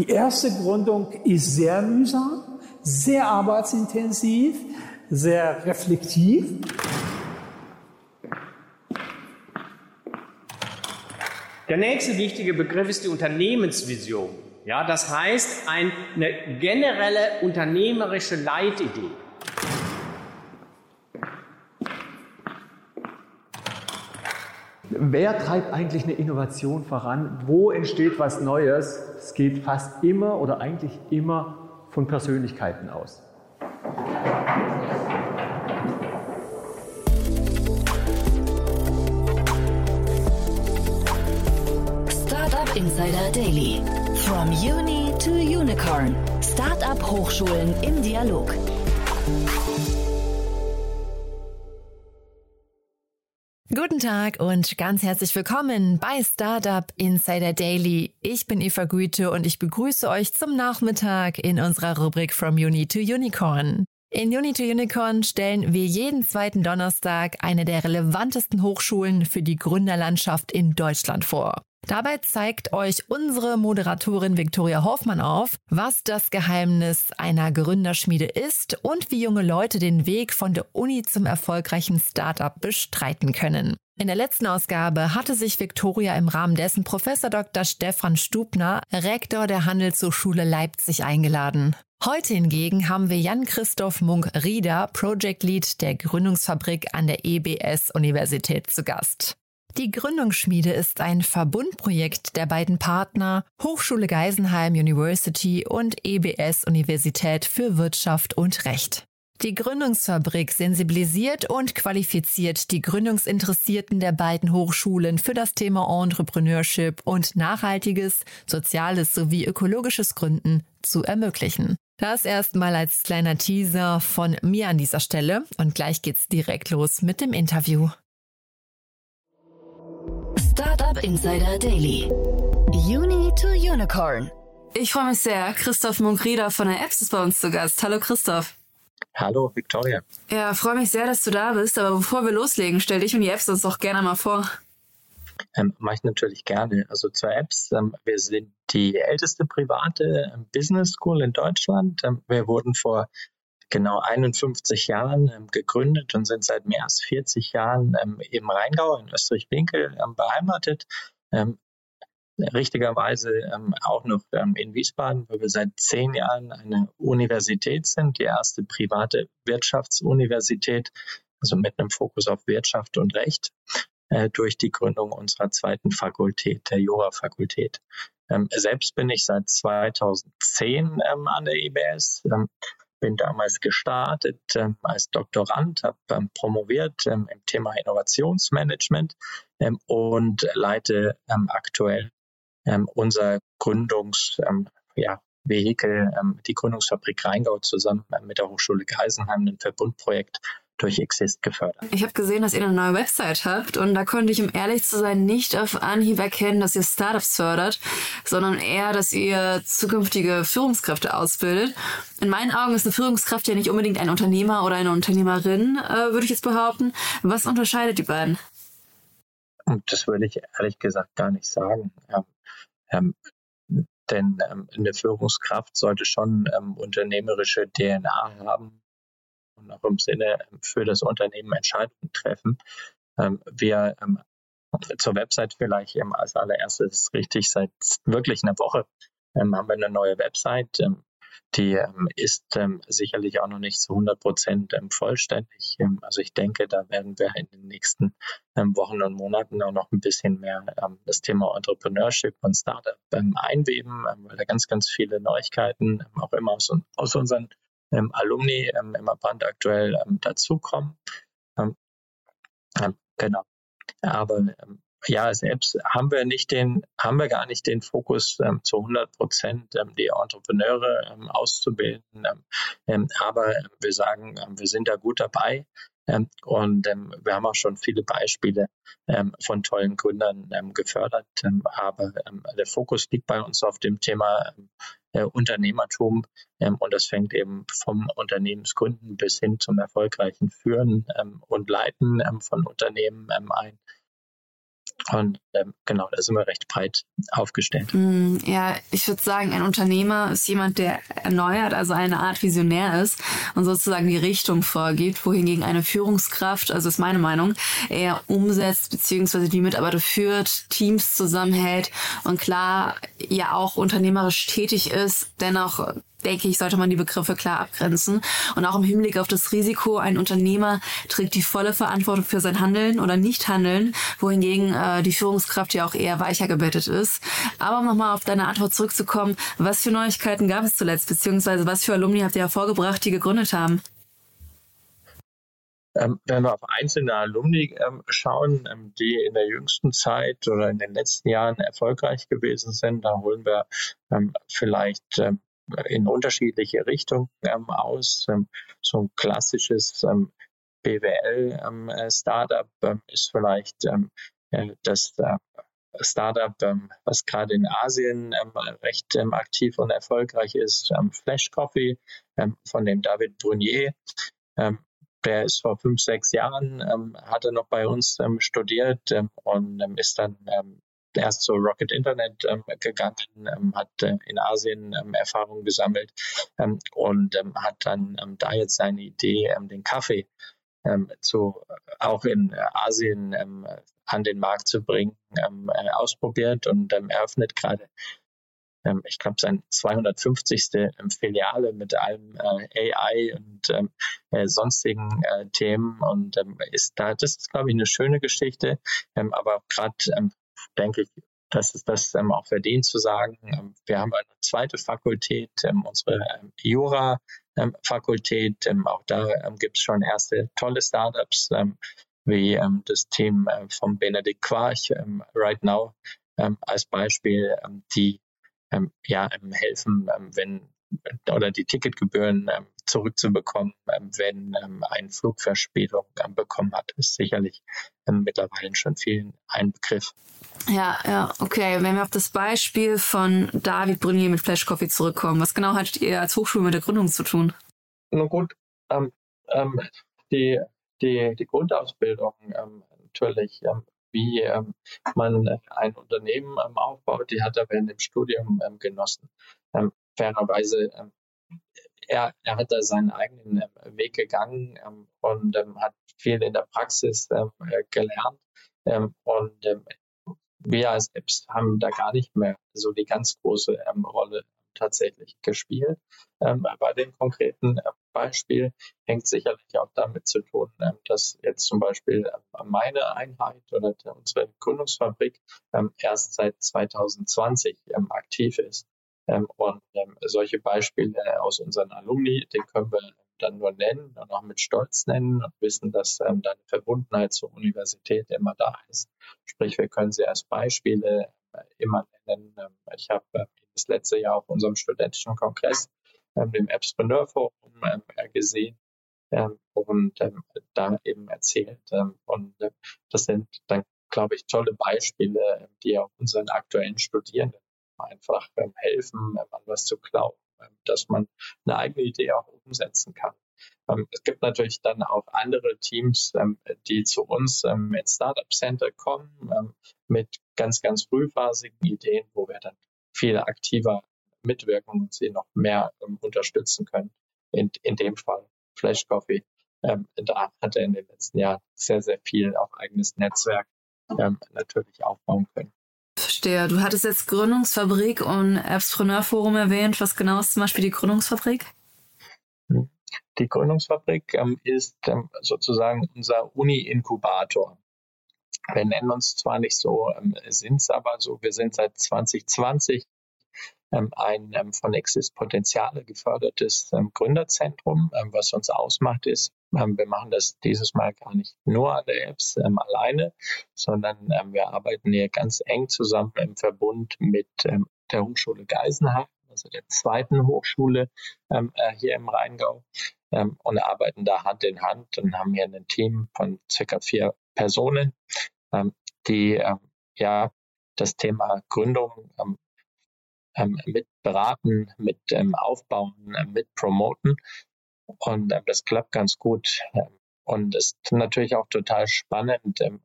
Die erste Gründung ist sehr mühsam, sehr arbeitsintensiv, sehr reflektiv. Der nächste wichtige Begriff ist die Unternehmensvision. Ja, das heißt eine generelle unternehmerische Leitidee. Wer treibt eigentlich eine Innovation voran? Wo entsteht was Neues? Es geht fast immer oder eigentlich immer von Persönlichkeiten aus. Startup Insider Daily. From Uni to Unicorn. Startup Hochschulen im Dialog. Guten Tag und ganz herzlich willkommen bei Startup Insider Daily. Ich bin Eva Güte und ich begrüße euch zum Nachmittag in unserer Rubrik From Uni to Unicorn. In Uni to Unicorn stellen wir jeden zweiten Donnerstag eine der relevantesten Hochschulen für die Gründerlandschaft in Deutschland vor. Dabei zeigt euch unsere Moderatorin Viktoria Hoffmann auf, was das Geheimnis einer Gründerschmiede ist und wie junge Leute den Weg von der Uni zum erfolgreichen Startup bestreiten können. In der letzten Ausgabe hatte sich Viktoria im Rahmen dessen Professor Dr. Stefan Stubner, Rektor der Handelshochschule Leipzig, eingeladen. Heute hingegen haben wir Jan-Christoph Munk-Rieder, Project Lead der Gründungsfabrik an der EBS-Universität zu Gast. Die Gründungsschmiede ist ein Verbundprojekt der beiden Partner Hochschule Geisenheim University und EBS Universität für Wirtschaft und Recht. Die Gründungsfabrik sensibilisiert und qualifiziert die Gründungsinteressierten der beiden Hochschulen für das Thema Entrepreneurship und nachhaltiges, soziales sowie ökologisches Gründen zu ermöglichen. Das erstmal als kleiner Teaser von mir an dieser Stelle und gleich geht's direkt los mit dem Interview. Startup Insider Daily. Uni to Unicorn. Ich freue mich sehr. Christoph Munkrieder von der Apps ist bei uns zu Gast. Hallo Christoph. Hallo Victoria. Ja, freue mich sehr, dass du da bist. Aber bevor wir loslegen, stell dich und die Apps uns doch gerne mal vor. Ähm, Mache ich natürlich gerne. Also zwei Apps. Ähm, wir sind die älteste private ähm, Business School in Deutschland. Ähm, wir wurden vor genau 51 Jahren ähm, gegründet und sind seit mehr als 40 Jahren ähm, im Rheingau in Österreich-Winkel beheimatet. Richtigerweise auch noch in Wiesbaden, wo wir seit zehn Jahren eine Universität sind, die erste private Wirtschaftsuniversität, also mit einem Fokus auf Wirtschaft und Recht, äh, durch die Gründung unserer zweiten Fakultät, der Jura-Fakultät. Ähm, selbst bin ich seit 2010 ähm, an der IBS, ähm, bin damals gestartet ähm, als Doktorand, habe ähm, promoviert ähm, im Thema Innovationsmanagement und leite aktuell unser Gründungs, ja, Vehikel, die Gründungsfabrik Rheingau zusammen mit der Hochschule Geisenheim, ein Verbundprojekt durch Exist gefördert. Ich habe gesehen, dass ihr eine neue Website habt und da konnte ich, um ehrlich zu sein, nicht auf Anhieb erkennen, dass ihr Startups fördert, sondern eher, dass ihr zukünftige Führungskräfte ausbildet. In meinen Augen ist eine Führungskraft ja nicht unbedingt ein Unternehmer oder eine Unternehmerin, äh, würde ich jetzt behaupten. Was unterscheidet die beiden? Das würde ich ehrlich gesagt gar nicht sagen. Ja, ähm, denn ähm, eine Führungskraft sollte schon ähm, unternehmerische DNA haben, und auch im Sinne ähm, für das Unternehmen Entscheidungen treffen. Ähm, wir ähm, zur Website vielleicht als allererstes richtig seit wirklich einer Woche haben wir eine neue Website. Die ist sicherlich auch noch nicht zu 100 Prozent vollständig. Also ich denke, da werden wir in den nächsten Wochen und Monaten auch noch ein bisschen mehr das Thema Entrepreneurship und Startup einweben, weil da ganz, ganz viele Neuigkeiten auch immer aus, aus unseren ähm, Alumni ähm, immer brandaktuell ähm, dazukommen. Ähm, ähm, genau. Aber ähm, ja, Apps haben wir nicht den, haben wir gar nicht den Fokus ähm, zu 100 Prozent ähm, die Entrepreneure auszubilden. Aber wir sagen, wir sind da gut dabei. Und wir haben auch schon viele Beispiele von tollen Gründern gefördert. aber der Fokus liegt bei uns auf dem Thema äh, Unternehmertum. und das fängt eben vom Unternehmensgründen bis hin zum erfolgreichen Führen und Leiten von Unternehmen ein. Und ähm, genau, da sind wir recht breit aufgestellt. Mm, ja, ich würde sagen, ein Unternehmer ist jemand, der erneuert, also eine Art Visionär ist und sozusagen die Richtung vorgibt, wohingegen eine Führungskraft, also ist meine Meinung, eher umsetzt beziehungsweise die Mitarbeiter führt, Teams zusammenhält und klar ja auch unternehmerisch tätig ist, dennoch denke ich, sollte man die Begriffe klar abgrenzen. Und auch im Hinblick auf das Risiko, ein Unternehmer trägt die volle Verantwortung für sein Handeln oder Nicht-Handeln, wohingegen äh, die Führungskraft ja auch eher weicher gebettet ist. Aber um nochmal auf deine Antwort zurückzukommen, was für Neuigkeiten gab es zuletzt, beziehungsweise was für Alumni habt ihr hervorgebracht, die gegründet haben? Ähm, wenn wir auf einzelne Alumni ähm, schauen, ähm, die in der jüngsten Zeit oder in den letzten Jahren erfolgreich gewesen sind, da holen wir ähm, vielleicht ähm, in unterschiedliche Richtungen ähm, aus. Ähm, so ein klassisches ähm, BWL-Startup ähm, ähm, ist vielleicht ähm, äh, das äh, Startup, was gerade in Asien recht aktiv und erfolgreich ist, Flash Coffee von dem David Brunier. der ist vor fünf, sechs Jahren, hat er noch bei uns studiert und ist dann erst zur Rocket Internet ähm, gegangen, ähm, hat äh, in Asien ähm, Erfahrungen gesammelt ähm, und ähm, hat dann ähm, da jetzt seine Idee, den Kaffee zu, auch in Asien an den Markt zu bringen, äh, ausprobiert und eröffnet gerade ich glaube, sein 250. Filiale mit allem äh, AI und äh, sonstigen äh, Themen und ähm, ist da, das ist, glaube ich, eine schöne Geschichte. Ähm, aber gerade ähm, denke ich, dass es das ähm, auch verdient zu sagen. Ähm, wir haben eine zweite Fakultät, ähm, unsere ähm, Jura-Fakultät. Ähm, auch da ähm, gibt es schon erste tolle Startups, wie das Team äh, von Benedikt Quarch, Right Now, als Beispiel, die ja, helfen, wenn oder die Ticketgebühren zurückzubekommen, wenn ein Flugverspätung bekommen hat, ist sicherlich mittlerweile schon vielen ein Begriff. Ja, ja, okay. Wenn wir auf das Beispiel von David Brunier mit Flash Coffee zurückkommen, was genau hattet ihr als Hochschule mit der Gründung zu tun? Nun gut, ähm, ähm, die, die, die Grundausbildung ähm, natürlich, ähm, wie ähm, man ein Unternehmen ähm, aufbaut, die hat er während dem Studium genossen. Fairerweise, er, er hat da seinen eigenen Weg gegangen und hat viel in der Praxis gelernt. und wir als Apps haben da gar nicht mehr so die ganz große ähm, Rolle tatsächlich gespielt. Ähm, bei dem konkreten äh, Beispiel hängt sicherlich auch damit zu tun, ähm, dass jetzt zum Beispiel äh, meine Einheit oder unsere Gründungsfabrik ähm, erst seit 2020 ähm, aktiv ist. Ähm, und solche Beispiele aus unseren Alumni, den können wir dann nur nennen und auch mit Stolz nennen und wissen, dass ähm, deine Verbundenheit zur Universität immer da ist. Sprich, wir können sie als Beispiele äh, immer nennen. Ähm, ich habe äh, das letzte Jahr auf unserem studentischen Kongress, ähm, dem Appspreneur Forum, ähm, gesehen ähm, und ähm, da eben erzählt. Ähm, und äh, das sind dann, glaube ich, tolle Beispiele, die auch unseren aktuellen Studierenden einfach ähm, helfen, an was zu glauben ähm, dass man eine eigene Idee auch umsetzen kann. Ähm, es gibt natürlich dann auch andere Teams, ähm, die zu uns ins Startup Center kommen mit ganz, ganz frühphasigen Ideen, wo wir dann viel aktiver mitwirken und sie noch mehr unterstützen können. In, in dem Fall Flash Coffee. da hat er in den letzten Jahren sehr, sehr viel auf eigenes Netzwerk natürlich aufbauen können. Verstehe. Du hattest jetzt Gründungsfabrik und Appspreneur Forum erwähnt. Was genau ist zum Beispiel die Gründungsfabrik? Die Gründungsfabrik ähm, ist ähm, sozusagen unser Uni-Inkubator. Wir nennen uns zwar nicht so, ähm, sind es aber so, wir sind seit 2020 ähm, ein ähm, von Exist Potenziale gefördertes ähm, Gründerzentrum. was uns ausmacht, ist, wir machen das dieses Mal gar nicht nur an der Apps alleine, sondern wir arbeiten hier ganz eng zusammen im Verbund mit der Hochschule Geisenheim, also der zweiten Hochschule äh, hier im Rheingau, und arbeiten da Hand in Hand und haben hier ein Team von circa vier Personen, die ja das Thema Gründung ähm, mit beraten, mit ähm, aufbauen, äh, mit promoten. Und äh, das klappt ganz gut. Und es ist natürlich auch total spannend, ähm,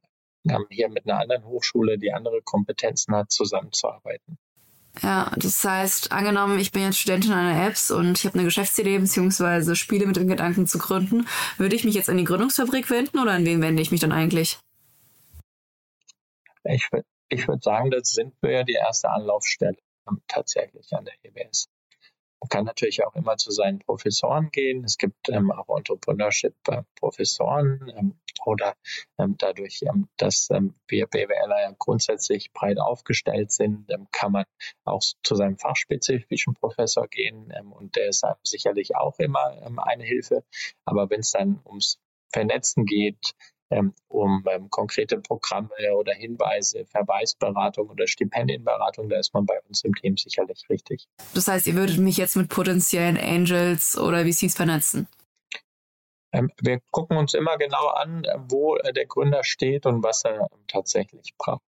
hier mit einer anderen Hochschule, die andere Kompetenzen hat, zusammenzuarbeiten. Ja, das heißt, angenommen, ich bin jetzt Studentin einer Apps und ich habe eine Geschäftsidee bzw. Spiele mit dem Gedanken zu gründen, würde ich mich jetzt an die Gründungsfabrik wenden oder an wen wende ich mich dann eigentlich? Ich, ich würde sagen, das sind wir ja die erste Anlaufstelle ähm, tatsächlich an der EBS. Man kann natürlich auch immer zu seinen Professoren gehen. Es gibt ähm, auch Entrepreneurship-Professoren ähm, oder ähm, dadurch, ähm, dass ähm, wir BWLer ja grundsätzlich breit aufgestellt sind, kann man auch zu seinem fachspezifischen Professor gehen und der ist sicherlich auch immer eine Hilfe. Aber wenn es dann ums Vernetzen geht, ähm, um ähm, konkrete Programme oder Hinweise, Verweisberatung oder Stipendienberatung, da ist man bei uns im Team sicherlich richtig. Das heißt, ihr würdet mich jetzt mit potenziellen Angels oder VCs vernetzen? Ähm, wir gucken uns immer genau an, wo äh, der Gründer steht und was er tatsächlich braucht.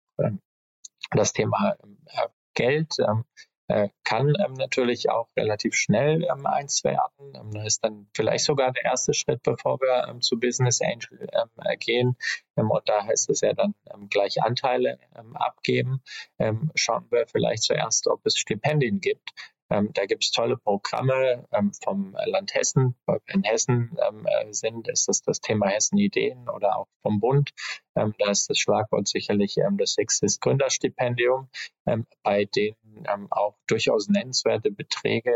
Das Thema Geld äh, kann ähm, natürlich auch relativ schnell ähm, eins werden. Ähm, das ist dann vielleicht sogar der erste Schritt, bevor wir ähm, zu Business Angel ähm, gehen. Ähm, und da heißt es ja dann gleich Anteile abgeben. schauen wir vielleicht zuerst, ob es Stipendien gibt. Ähm, da gibt es tolle Programme ähm, vom Land Hessen. In Hessen ähm, äh, sind, ist das das Thema Hessen Ideen oder auch vom Bund. da ist das Schlagwort sicherlich das Exist Gründerstipendium, bei denen auch durchaus nennenswerte Beträge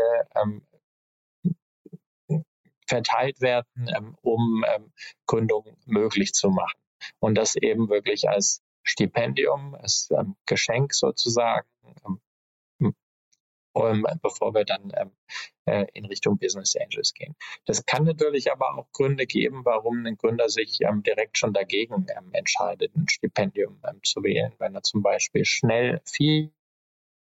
verteilt werden, um Gründung möglich zu machen. Und das eben wirklich als Stipendium, als Geschenk sozusagen ähm, bevor wir dann ähm, äh, in Richtung Business Angels gehen. Das kann natürlich aber auch Gründe geben, warum ein Gründer sich ähm, direkt schon dagegen ähm, entscheidet, ein Stipendium ähm, zu wählen, wenn er zum Beispiel schnell viel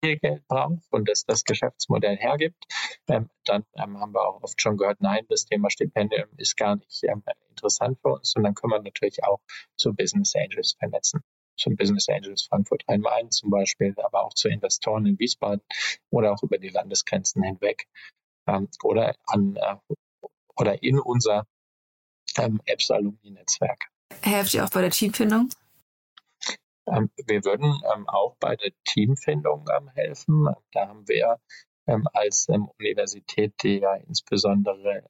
Geld braucht und es das Geschäftsmodell hergibt, ähm, dann ähm, haben wir auch oft schon gehört, nein, das Thema Stipendium ist gar nicht ähm, interessant für uns. Und dann können wir natürlich auch zu Business Angels vernetzen zum Business Angels Frankfurt Rhein-Main zum Beispiel, aber auch zu Investoren in Wiesbaden oder auch über die Landesgrenzen hinweg ähm, oder an äh, oder in unser ähm, Apps Alumni Netzwerk. Helft ihr auch bei der Teamfindung? Ähm, wir würden ähm, auch bei der Teamfindung ähm, helfen. Da haben wir ähm, als Universität, die ja insbesondere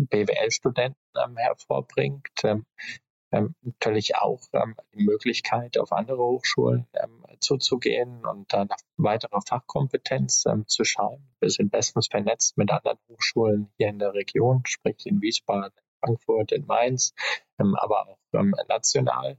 BWL-Studenten hervorbringt, ähm, natürlich auch ähm, die Möglichkeit, auf andere Hochschulen ähm, zuzugehen und dann nach weiterer Fachkompetenz ähm, zu schauen. Wir sind bestens vernetzt mit anderen Hochschulen hier in der Region, sprich in Wiesbaden, Frankfurt, in Mainz, ähm, aber auch ähm, national,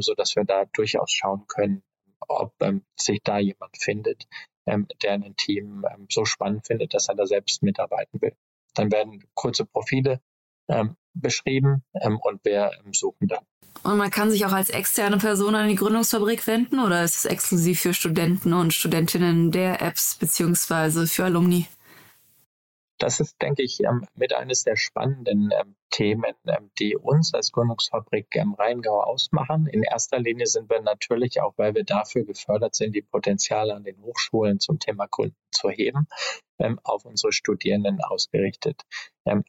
so dass wir da durchaus schauen können, ob sich da jemand findet, der ein Team so spannend findet, dass er da selbst mitarbeiten will. Dann werden kurze Profile ähm, beschrieben ähm, und wir ähm, suchen dann. Und man kann sich auch als externe Person an die Gründungsfabrik wenden oder ist es exklusiv für Studenten und Studentinnen der Apps beziehungsweise für Alumni? Das ist, denke ich, ähm, mit eines der spannenden ähm, Themen, ähm, die uns als Gründungsfabrik im Rheingau ausmachen. In erster Linie sind wir natürlich auch, weil wir dafür gefördert sind, die Potenziale an den Hochschulen zum Thema Gründen zu heben, auf unsere Studierenden ausgerichtet.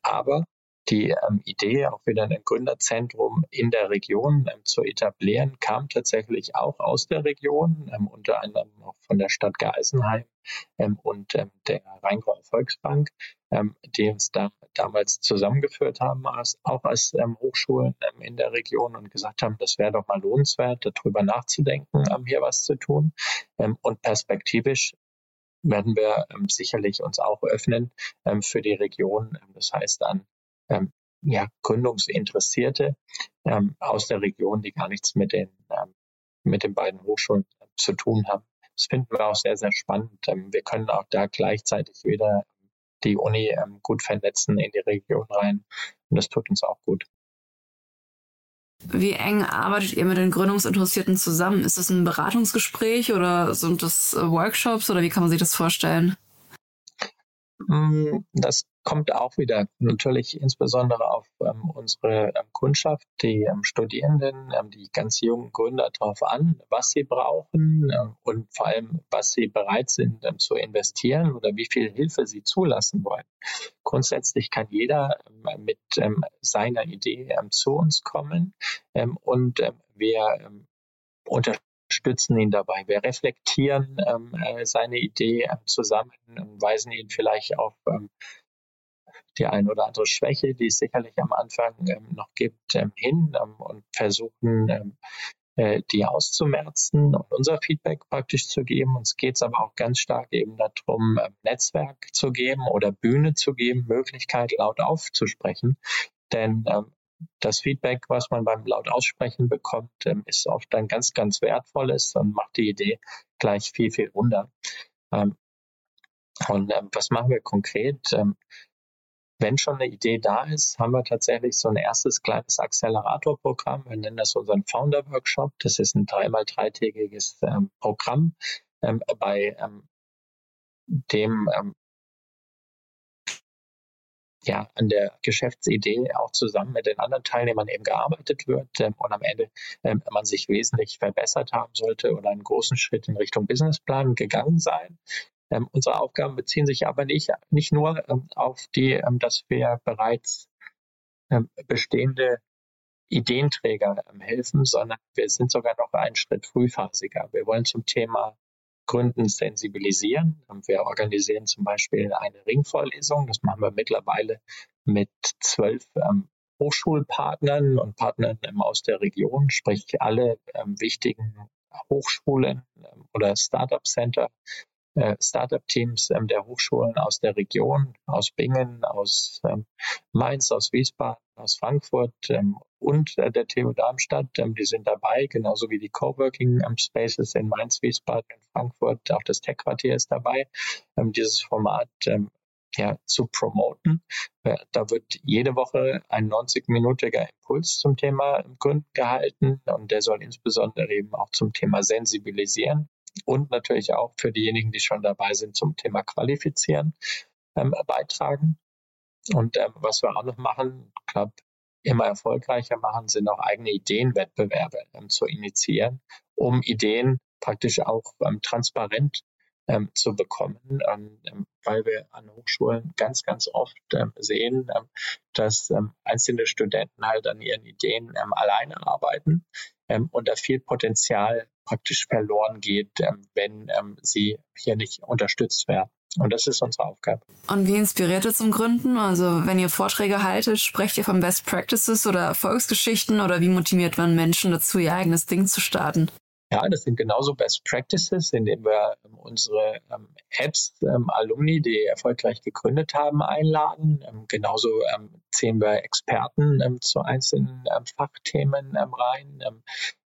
Aber die ähm, Idee, auch wieder ein Gründerzentrum in der Region ähm, zu etablieren, kam tatsächlich auch aus der Region, ähm, unter anderem auch von der Stadt Geisenheim ähm, und ähm, der Rheingauer Volksbank, ähm, die uns da damals zusammengeführt haben, als, auch als Hochschulen in der Region und gesagt haben, das wäre doch mal lohnenswert, darüber nachzudenken, hier was zu tun. und perspektivisch werden wir sicherlich uns auch öffnen für die Region. das heißt, an ähm, ja, Gründungsinteressierte ähm, aus der Region, die gar nichts mit den, ähm, mit den beiden Hochschulen äh, zu tun haben. Das finden wir auch sehr, sehr spannend. Ähm, wir können auch da gleichzeitig wieder die Uni ähm, gut vernetzen in die Region rein. Und das tut uns auch gut. Wie eng arbeitet ihr mit den Gründungsinteressierten zusammen? Ist das ein Beratungsgespräch oder sind das Workshops oder wie kann man sich das vorstellen? Mm, das kommt auch wieder natürlich insbesondere auf ähm, unsere ähm, Kundschaft, die ähm, Studierenden, ähm, die ganz jungen Gründer darauf an, was sie brauchen ähm, und vor allem, was sie bereit sind ähm, zu investieren oder wie viel Hilfe sie zulassen wollen. Grundsätzlich kann jeder mit seiner Idee zu uns kommen und wir unterstützen ihn dabei. Wir reflektieren ähm, äh, seine Idee ähm, zusammen, weisen ihn vielleicht auf ähm, die ein oder andere Schwäche, die es sicherlich am Anfang ähm, noch gibt, ähm, hin ähm, und versuchen, ähm, äh, die auszumerzen und unser Feedback praktisch zu geben. Uns geht es aber auch ganz stark eben darum, ähm, Netzwerk zu geben oder Bühne zu geben, Möglichkeit laut aufzusprechen. Denn ähm, das Feedback, was man beim laut aussprechen bekommt, ähm, ist oft ein ganz, ganz wertvolles und macht die Idee gleich viel, viel runder. Ähm, und ähm, was machen wir konkret? Wenn schon eine Idee da ist, haben wir tatsächlich so ein erstes kleines Accelerator-Programm. Wir nennen das unseren Founder-Workshop. Das ist ein dreimal dreitägiges Programm, bei dem ja, an der Geschäftsidee auch zusammen mit den anderen Teilnehmern eben gearbeitet wird ähm, und am Ende ähm, man sich wesentlich verbessert haben sollte oder einen großen Schritt in Richtung Businessplan gegangen sein. Ähm, unsere Aufgaben beziehen sich aber nicht, nicht nur ähm, auf die, ähm, dass wir bereits ähm, bestehende Ideenträger helfen, sondern wir sind sogar noch einen Schritt frühphasiger. Wir wollen zum Thema Gründen sensibilisieren. Wir organisieren zum Beispiel eine Ringvorlesung. Das machen wir mittlerweile mit zwölf ähm, Hochschulpartnern und Partnern ähm, aus der Region, sprich alle ähm, wichtigen Hochschulen ähm, oder Startup Center, äh, Startup-Teams ähm, der Hochschulen aus der Region, aus Bingen, aus ähm, Mainz, aus Wiesbaden, aus Frankfurt und äh, der TU Darmstadt, ähm, die sind dabei, genauso wie die Coworking ähm, Spaces in Mainz, Wiesbaden, in Frankfurt, auch das Tech-Quartier ist dabei, ähm, dieses Format ähm, ja, zu promoten. Äh, da wird jede Woche ein 90-minütiger Impuls zum Thema Gründen gehalten und der soll insbesondere eben auch zum Thema Sensibilisieren und natürlich auch für diejenigen, die schon dabei sind, zum Thema Qualifizieren ähm, beitragen. Und ähm, was wir auch noch machen, ich glaube, immer erfolgreicher machen, sind auch eigene Ideenwettbewerbe ähm, zu initiieren, um Ideen praktisch auch ähm, transparent ähm, zu bekommen, ähm, weil wir an Hochschulen ganz, ganz oft sehen, dass einzelne Studenten halt an ihren Ideen alleine arbeiten und da viel Potenzial praktisch verloren geht, wenn sie hier nicht unterstützt werden. Und das ist unsere Aufgabe. Und wie inspiriert ihr zum Gründen? Also wenn ihr Vorträge haltet, sprecht ihr von Best Practices oder Erfolgsgeschichten oder wie motiviert man Menschen dazu, ihr eigenes Ding zu starten? Ja, das sind genauso Best Practices, indem wir ähm, unsere ähm, Apps, ähm, Alumni, die erfolgreich gegründet haben, einladen. Ähm, genauso ähm, zählen wir Experten ähm, zu einzelnen Fachthemen rein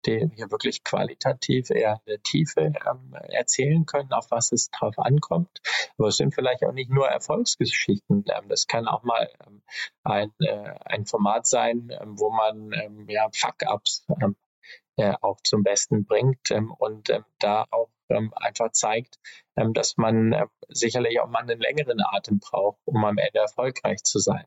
die hier wirklich qualitativ eher in der Tiefe ähm, erzählen können, auf was es drauf ankommt. Aber es sind vielleicht auch nicht nur Erfolgsgeschichten. Ähm, das kann auch mal ähm, ein, äh, ein Format sein, ähm, wo man ähm, ja, Fuck-Ups ähm, äh, auch zum Besten bringt und da auch einfach zeigt, dass man äh, sicherlich auch mal einen längeren Atem braucht, um am Ende erfolgreich zu sein.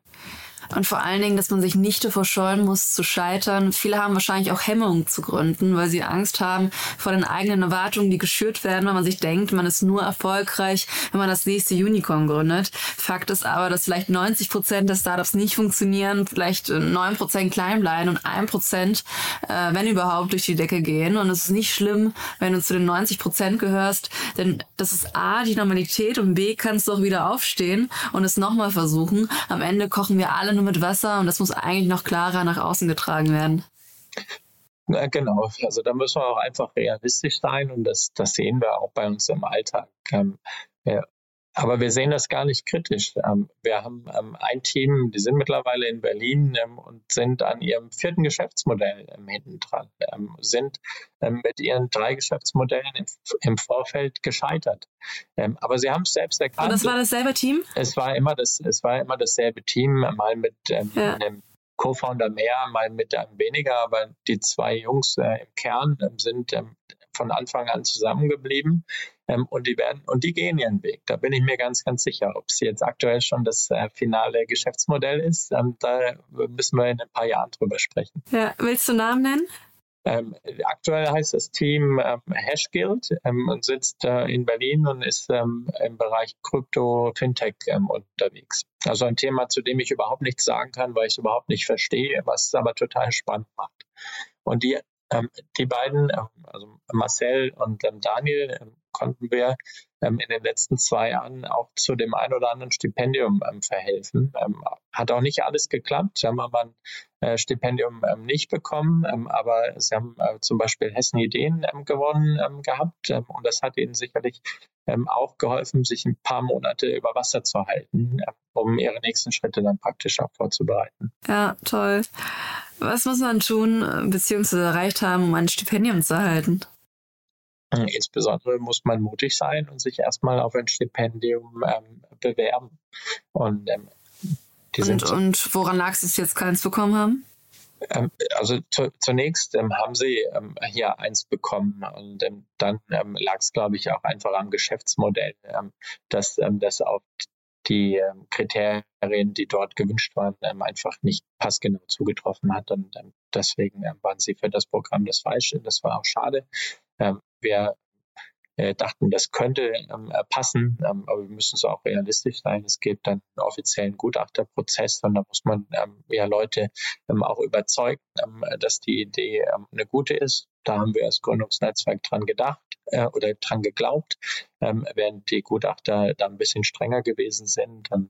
Und vor allen Dingen, dass man sich nicht davor scheuen muss zu scheitern. Viele haben wahrscheinlich auch Hemmungen zu gründen, weil sie Angst haben vor den eigenen Erwartungen, die geschürt werden, weil man sich denkt, man ist nur erfolgreich, wenn man das nächste Unicorn gründet. Fakt ist aber, dass vielleicht 90 Prozent der Startups nicht funktionieren, vielleicht 9 Prozent klein bleiben und 1 Prozent, äh, wenn überhaupt, durch die Decke gehen. Und es ist nicht schlimm, wenn du zu den 90 Prozent gehörst, denn das ist A, die Normalität und B, kannst du auch wieder aufstehen und es nochmal versuchen. Am Ende kochen wir alle nur mit Wasser und das muss eigentlich noch klarer nach außen getragen werden. Ja, genau, also da müssen wir auch einfach realistisch sein und das, das sehen wir auch bei uns im Alltag. Ähm, ja, aber wir sehen das gar nicht kritisch. Ähm, wir haben ähm, ein Team, die sind mittlerweile in Berlin ähm, und sind an ihrem vierten Geschäftsmodell hinten dran, sind mit ihren drei Geschäftsmodellen im, Vorfeld gescheitert. aber sie haben es selbst erkannt. Und das war dasselbe Team? Es war immer das, es war immer dasselbe Team, mal mit ja. einem Co-Founder mehr, mal mit einem weniger, aber die zwei Jungs äh, im Kern sind von Anfang an zusammengeblieben ähm, und die werden und die gehen ihren Weg. Da bin ich mir ganz, ganz sicher. Ob es jetzt aktuell schon das äh, finale Geschäftsmodell ist, ähm, da müssen wir in ein paar Jahren drüber sprechen. Ja, willst du Namen nennen? Ähm, aktuell heißt das Team ähm, Hashguild ähm, und sitzt äh, in Berlin und ist ähm, im Bereich Krypto, Fintech ähm, unterwegs. Also ein Thema, zu dem ich überhaupt nichts sagen kann, weil ich es überhaupt nicht verstehe, was es aber total spannend macht. Und die, die beiden, also Marcel und Daniel, konnten wir in den letzten zwei Jahren auch zu dem ein oder anderen Stipendium verhelfen. hat auch nicht alles geklappt. Sie haben aber ein äh, Stipendium ähm, nicht bekommen, ähm, aber sie haben äh, zum Beispiel Hessen Ideen ähm, gewonnen ähm, gehabt ähm, und das hat ihnen sicherlich ähm, auch geholfen, sich ein paar Monate über Wasser zu halten, um ihre nächsten Schritte dann praktisch auch vorzubereiten. Ja, toll. Was muss man tun äh, bzw. erreicht haben, um ein Stipendium zu erhalten? Insbesondere muss man mutig sein und sich erstmal auf ein Stipendium bewerben. Und und, und woran lag es, dass Sie jetzt keins bekommen haben? Ähm, also zu, zunächst ähm, haben sie ähm, hier eins bekommen und ähm, dann ähm, lag es, glaube ich, auch einfach am Geschäftsmodell, ähm, dass das auf die Kriterien, die dort gewünscht waren, einfach nicht passgenau zugetroffen hat und deswegen waren sie für das Programm das Falsche. Das war auch schade. Wir äh, dachten, das könnte ähm, äh, passen, ähm, aber wir müssen es auch realistisch sein. Es gibt dann einen offiziellen Gutachterprozess und da muss man ähm, ja Leute ähm, auch überzeugen, ähm, dass die Idee ähm, eine gute ist. Da haben wir als Gründungsnetzwerk dran gedacht äh, oder dran geglaubt, ähm, während die Gutachter da ein bisschen strenger gewesen sind. Ähm,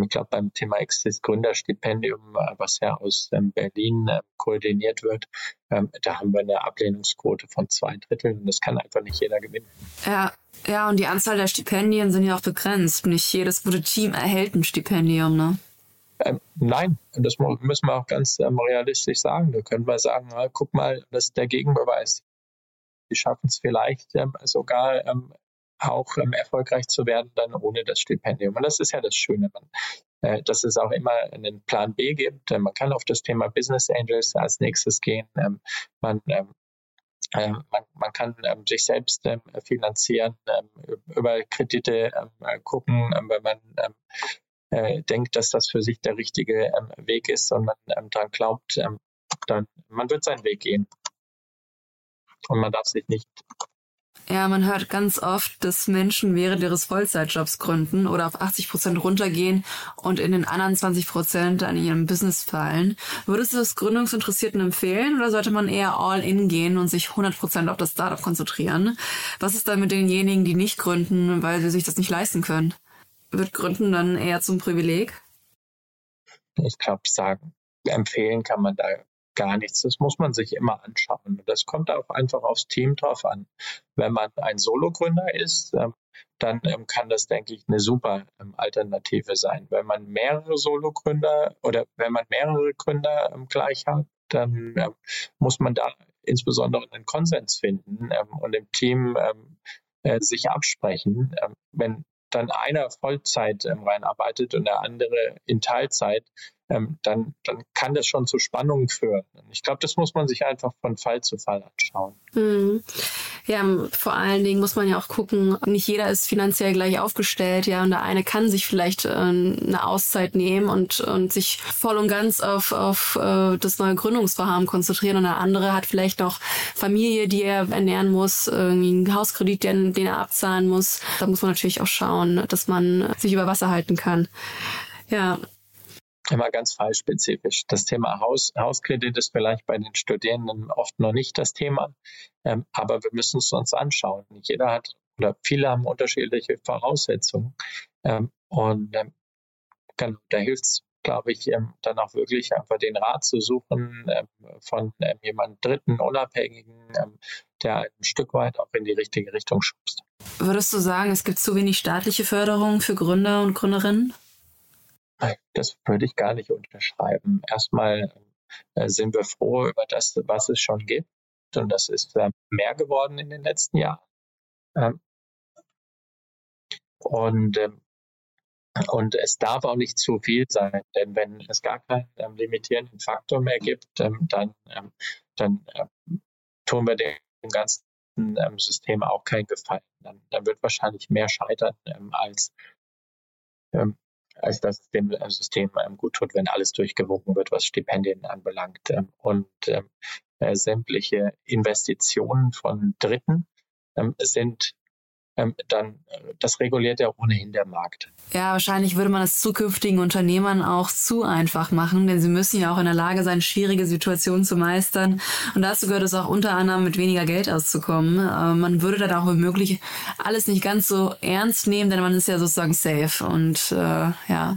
ich glaube, beim Thema Exist Gründerstipendium, äh, was ja aus ähm, Berlin äh, koordiniert wird, ähm, da haben wir eine Ablehnungsquote von zwei Dritteln und das kann einfach nicht jeder gewinnen. Ja, ja, und die Anzahl der Stipendien sind ja auch begrenzt. Nicht jedes gute Team erhält ein Stipendium, ne? Ähm, nein, das müssen wir auch ganz ähm, realistisch sagen. Da können wir sagen, na, guck mal, das ist der Gegenbeweis. Die schaffen es vielleicht ähm, sogar ähm, auch ähm, erfolgreich zu werden, dann ohne das Stipendium. Und das ist ja das Schöne, man, äh, dass es auch immer einen Plan B gibt. Äh, man kann auf das Thema Business Angels als nächstes gehen. Ähm, man äh, man, man, kann ähm, sich selbst ähm, finanzieren, ähm, über Kredite gucken, wenn man äh, denkt, dass das für sich der richtige ähm, Weg ist und ähm, daran glaubt, ähm, dann man wird seinen Weg gehen. Und man darf sich nicht ja, man hört ganz oft, dass Menschen während ihres Vollzeitjobs gründen oder auf 80 Prozent runtergehen und in den anderen 20 Prozent an ihrem Business fallen. Würdest du das Gründungsinteressierten empfehlen oder sollte man eher all in gehen und sich 100 Prozent auf das Startup konzentrieren? Was ist dann mit denjenigen, die nicht gründen, weil sie sich das nicht leisten können? Wird Gründen dann eher zum Privileg? Ich glaube, sagen, empfehlen kann man da gar nichts. Das muss man sich immer anschauen. Das kommt auch einfach aufs Team drauf an. Wenn man ein Sologründer ist, ähm, dann ähm, kann das, denke ich, eine super ähm, Alternative sein. Wenn man mehrere Sologründer oder wenn man mehrere Gründer gleich hat, dann muss man da insbesondere einen Konsens finden und im Team äh, sich absprechen. wenn dann einer Vollzeit ähm, reinarbeitet und der andere in Teilzeit, ähm, dann, dann kann das schon zu Spannungen führen. Ich glaube, das muss man sich einfach von Fall zu Fall anschauen. Mhm. Ja, vor allen Dingen muss man ja auch gucken, nicht jeder ist finanziell gleich aufgestellt, ja, und der eine kann sich vielleicht äh, eine Auszeit nehmen und, und sich voll und ganz auf, auf äh, das neue Gründungsvorhaben konzentrieren und der andere hat vielleicht noch Familie, die er ernähren muss, irgendwie einen Hauskredit, den, den er abzahlen muss. Da muss man natürlich auch schauen, dass man sich über Wasser halten kann. Ja, immer ganz fallspezifisch. Das Thema Haus, Hauskredit ist vielleicht bei den Studierenden oft noch nicht das Thema, ähm, aber wir müssen es uns anschauen. Jeder hat oder viele haben unterschiedliche Voraussetzungen ähm, und ähm, kann, da hilft es, glaube ich, ähm, dann auch wirklich einfach den Rat zu suchen ähm, von ähm, jemand Dritten, Unabhängigen, der ein Stück weit auch in die richtige Richtung schubst. Würdest du sagen, es gibt zu wenig staatliche Förderung für Gründer und Gründerinnen? Das würde ich gar nicht unterschreiben. Erstmal äh, sind wir froh über das, was es schon gibt. Und das ist äh, mehr geworden in den letzten Jahren. Ähm, und, ähm, und es darf auch nicht zu viel sein, denn wenn es gar keinen ähm, limitierenden Faktor mehr gibt, ähm, dann, ähm, dann ähm, tun wir dem Ganzen ähm, System auch keinen Gefallen. Dann, dann wird wahrscheinlich mehr scheitern ähm, als ähm, als dass es dem äh, System ähm, gut tut, wenn alles durchgewunken wird, was Stipendien anbelangt. Ähm, und ähm, äh, sämtliche Investitionen von Dritten sind dann, äh, das reguliert ja ohnehin der Markt. Ja, wahrscheinlich würde man es zukünftigen Unternehmern auch zu einfach machen, denn sie müssen ja auch in der Lage sein, schwierige Situationen zu meistern. Und dazu gehört es auch unter anderem mit weniger Geld auszukommen. Äh, man würde dann auch womöglich alles nicht ganz so ernst nehmen, denn man ist ja sozusagen safe. Und äh, ja.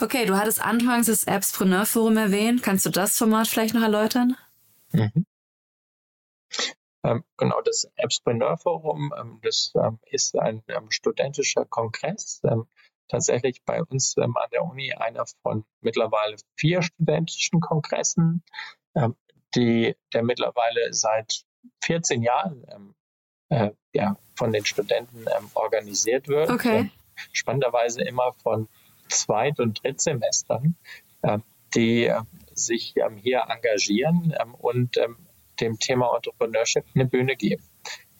Okay, du hattest anfangs das Appspreneur Forum erwähnt. Kannst du das Format vielleicht noch erläutern? Mhm. Ähm, genau, das Appspreneur Forum, ähm, das ähm, ist ein studentischer Kongress. Tatsächlich bei uns an der Uni einer von mittlerweile vier studentischen Kongressen, die, der mittlerweile seit 14 Jahren äh, ja, von den Studenten organisiert wird. Okay. spannenderweise immer von Zweit- und Drittsemestern, die sich hier engagieren und dem Thema Entrepreneurship eine Bühne geben.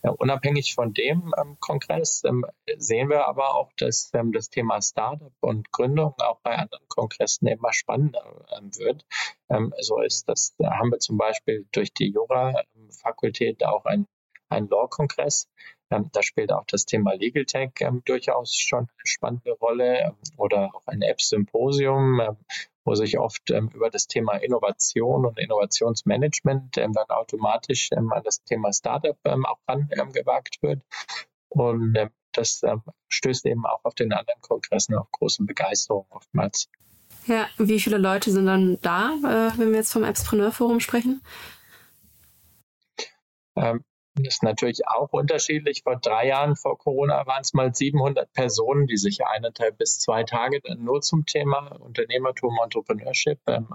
Ja, unabhängig von dem ähm, Kongress ähm, sehen wir aber auch, dass ähm, das Thema Startup und Gründung auch bei anderen Kongressen immer spannender ähm, wird. Ähm, so ist das, da haben wir zum Beispiel durch die Jura-Fakultät auch ein, ein Law-Kongress. Ähm, da spielt auch das Thema Legal Tech durchaus schon eine spannende Rolle oder auch ein App-Symposium, wo sich oft ähm, über das Thema Innovation und Innovationsmanagement ähm, dann automatisch ähm, an das Thema Startup ähm, auch rangewagt ähm, wird. Und ähm, das stößt eben auch auf den anderen Kongressen auf große Begeisterung oftmals. Ja, wie viele Leute sind dann da, äh, wenn wir jetzt vom Appspreneur Forum sprechen? Das ist natürlich auch unterschiedlich. Vor drei Jahren vor Corona waren es mal 700 Personen, die sich eineinhalb bis zwei Tage dann nur zum Thema Unternehmertum, Entrepreneurship ähm,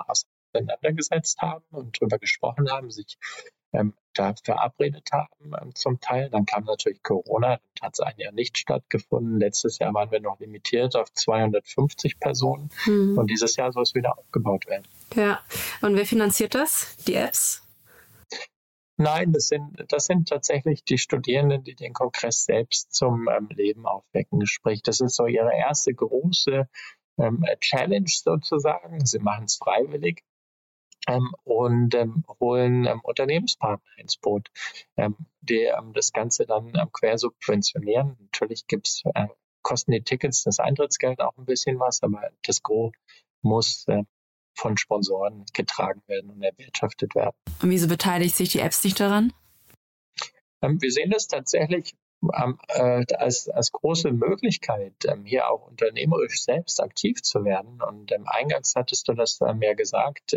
auseinandergesetzt haben und darüber gesprochen haben, sich ähm, da verabredet haben ähm, zum Teil. Dann kam natürlich Corona, dann hat es ein Jahr nicht stattgefunden. Letztes Jahr waren wir noch limitiert auf 250 Personen mhm. und dieses Jahr soll es wieder aufgebaut werden. Ja, und wer finanziert das? Die Apps? Nein, das sind, das sind tatsächlich die Studierenden, die den Kongress selbst zum ähm, Leben aufwecken. Sprich, das ist so ihre erste große ähm, Challenge sozusagen. Sie machen es freiwillig. Ähm, und ähm, holen ähm, Unternehmenspartner ins Boot, ähm, die das Ganze dann quer subventionieren. Natürlich gibt's äh, kosten die Tickets, das Eintrittsgeld auch ein bisschen was, aber das Gros muss äh, von Sponsoren getragen werden und erwirtschaftet werden. Und wieso beteiligt sich die Apps nicht daran? Ähm, wir sehen das tatsächlich ähm, äh, als, als große Möglichkeit, ähm, hier auch unternehmerisch selbst aktiv zu werden. Und eingangs hattest du das ja gesagt,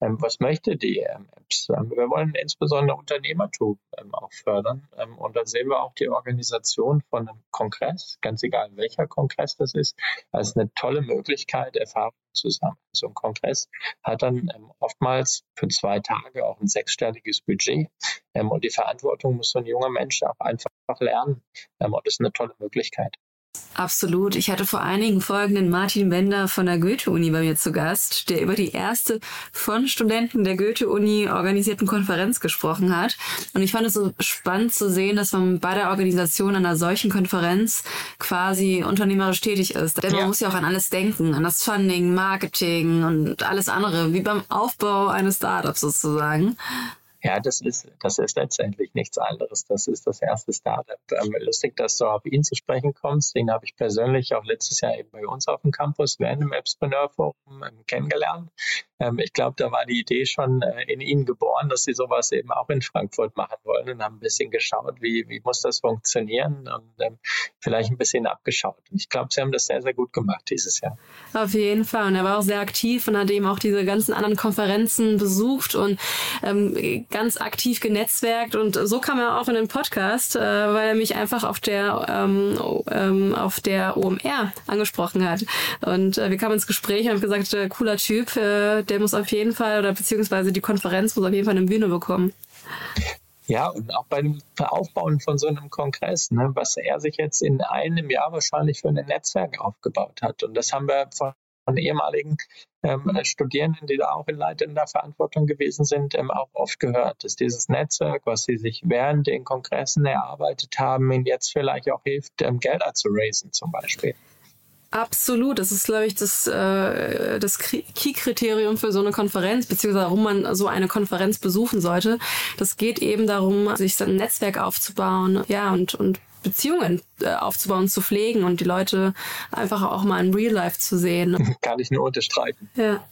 was möchte die Apps? wir wollen insbesondere Unternehmertum auch fördern. und da sehen wir auch die Organisation von einem Kongress, ganz egal welcher Kongress das ist, als eine tolle Möglichkeit, Erfahrungen zu sammeln. So ein Kongress hat dann oftmals für zwei Tage auch ein sechsstelliges Budget. und die Verantwortung muss so ein junger Mensch auch einfach lernen. und das ist eine tolle Möglichkeit. Absolut. Ich hatte vor einigen Folgen den Martin Bender von der Goethe-Uni bei mir zu Gast, der über die erste von Studenten der Goethe-Uni organisierten Konferenz gesprochen hat. Und ich fand es so spannend zu sehen, dass man bei der Organisation einer solchen Konferenz quasi unternehmerisch tätig ist. Denn man ja. muss ja auch an alles denken, an das Funding, Marketing und alles andere, wie beim Aufbau eines Startups sozusagen. Ja, das ist, das ist letztendlich nichts anderes. Das ist das erste Startup. Ähm, lustig, dass du auf ihn zu sprechen kommst. Den habe ich persönlich auch letztes Jahr eben bei uns auf dem Campus während dem Appspreneur Forum ähm, kennengelernt. Ähm, ich glaube, da war die Idee schon äh, in ihnen geboren, dass sie sowas eben auch in Frankfurt machen wollen und haben ein bisschen geschaut, wie, wie muss das funktionieren und ähm, vielleicht ein bisschen abgeschaut. Und ich glaube, sie haben das sehr, sehr gut gemacht dieses Jahr. Auf jeden Fall. Und er war auch sehr aktiv und hat eben auch diese ganzen anderen Konferenzen besucht und ähm, ganz aktiv genetzwerkt und so kam er auch in den Podcast, äh, weil er mich einfach auf der ähm, ähm, auf der OMR angesprochen hat und äh, wir kamen ins Gespräch und haben gesagt, äh, cooler Typ, äh, der muss auf jeden Fall oder beziehungsweise die Konferenz muss auf jeden Fall eine Bühne bekommen. Ja, und auch bei dem Aufbauen von so einem Kongress, ne, was er sich jetzt in einem Jahr wahrscheinlich für ein Netzwerk aufgebaut hat. Und das haben wir von von ehemaligen ähm, Studierenden, die da auch in leitender Verantwortung gewesen sind, ähm, auch oft gehört, dass dieses Netzwerk, was sie sich während den Kongressen erarbeitet haben, ihnen jetzt vielleicht auch hilft, ähm, Gelder zu raisen zum Beispiel. Absolut. Das ist, glaube ich, das, äh, das Key-Kriterium für so eine Konferenz, beziehungsweise warum man so eine Konferenz besuchen sollte. Das geht eben darum, sich so ein Netzwerk aufzubauen, ja, und, und Beziehungen äh, aufzubauen, zu pflegen und die Leute einfach auch mal in Real Life zu sehen. Kann ich nur unterstreichen. Ja.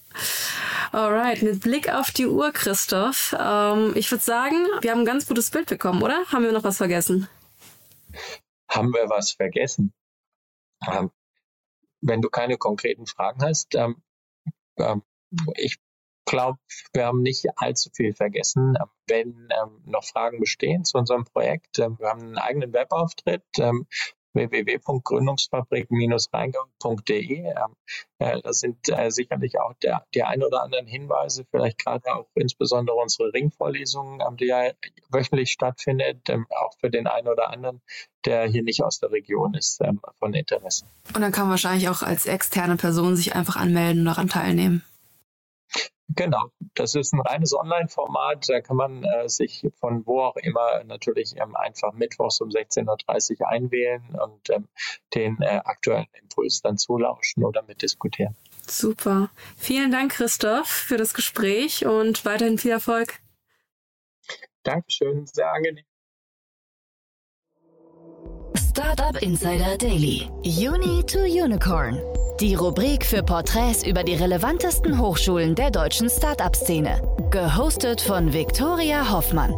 Alright, mit Blick auf die Uhr, Christoph. Ähm, ich würde sagen, wir haben ein ganz gutes Bild bekommen, oder? Haben wir noch was vergessen? Haben wir was vergessen? Ähm, wenn du keine konkreten Fragen hast, ähm, ähm, ich glaube, wir haben nicht allzu viel vergessen. Wenn ähm, noch Fragen bestehen zu unserem Projekt, ähm, wir haben einen eigenen Webauftritt. Ähm, www.gründungsfabrik-rheingau.de. Ähm, äh, da sind äh, sicherlich auch der, die ein oder anderen Hinweise, vielleicht gerade auch insbesondere unsere Ringvorlesungen, ähm, die ja wöchentlich stattfindet, ähm, auch für den einen oder anderen, der hier nicht aus der Region ist, ähm, von Interesse. Und dann kann man wahrscheinlich auch als externe Person sich einfach anmelden und daran teilnehmen. Genau, das ist ein reines Online-Format. Da kann man äh, sich von wo auch immer natürlich ähm, einfach mittwochs um 16.30 Uhr einwählen und ähm, den äh, aktuellen Impuls dann zulauschen oder mitdiskutieren. Super. Vielen Dank, Christoph, für das Gespräch und weiterhin viel Erfolg. Dankeschön, sehr angenehm. Startup Insider Daily. Uni to Unicorn. Die Rubrik für Porträts über die relevantesten Hochschulen der deutschen Startup-Szene. Gehostet von Viktoria Hoffmann.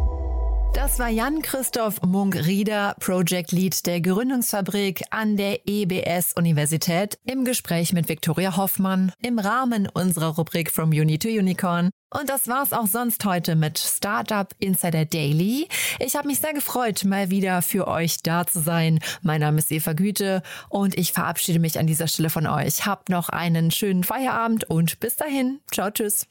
Das war Jan-Christoph Munk-Rieder, Project Lead der Gründungsfabrik an der EBS-Universität, im Gespräch mit Viktoria Hoffmann im Rahmen unserer Rubrik From Uni to Unicorn. Und das war's auch sonst heute mit Startup Insider Daily. Ich habe mich sehr gefreut, mal wieder für euch da zu sein. Mein Name ist Eva Güte und ich verabschiede mich an dieser Stelle von euch. Habt noch einen schönen Feierabend und bis dahin. Ciao, tschüss.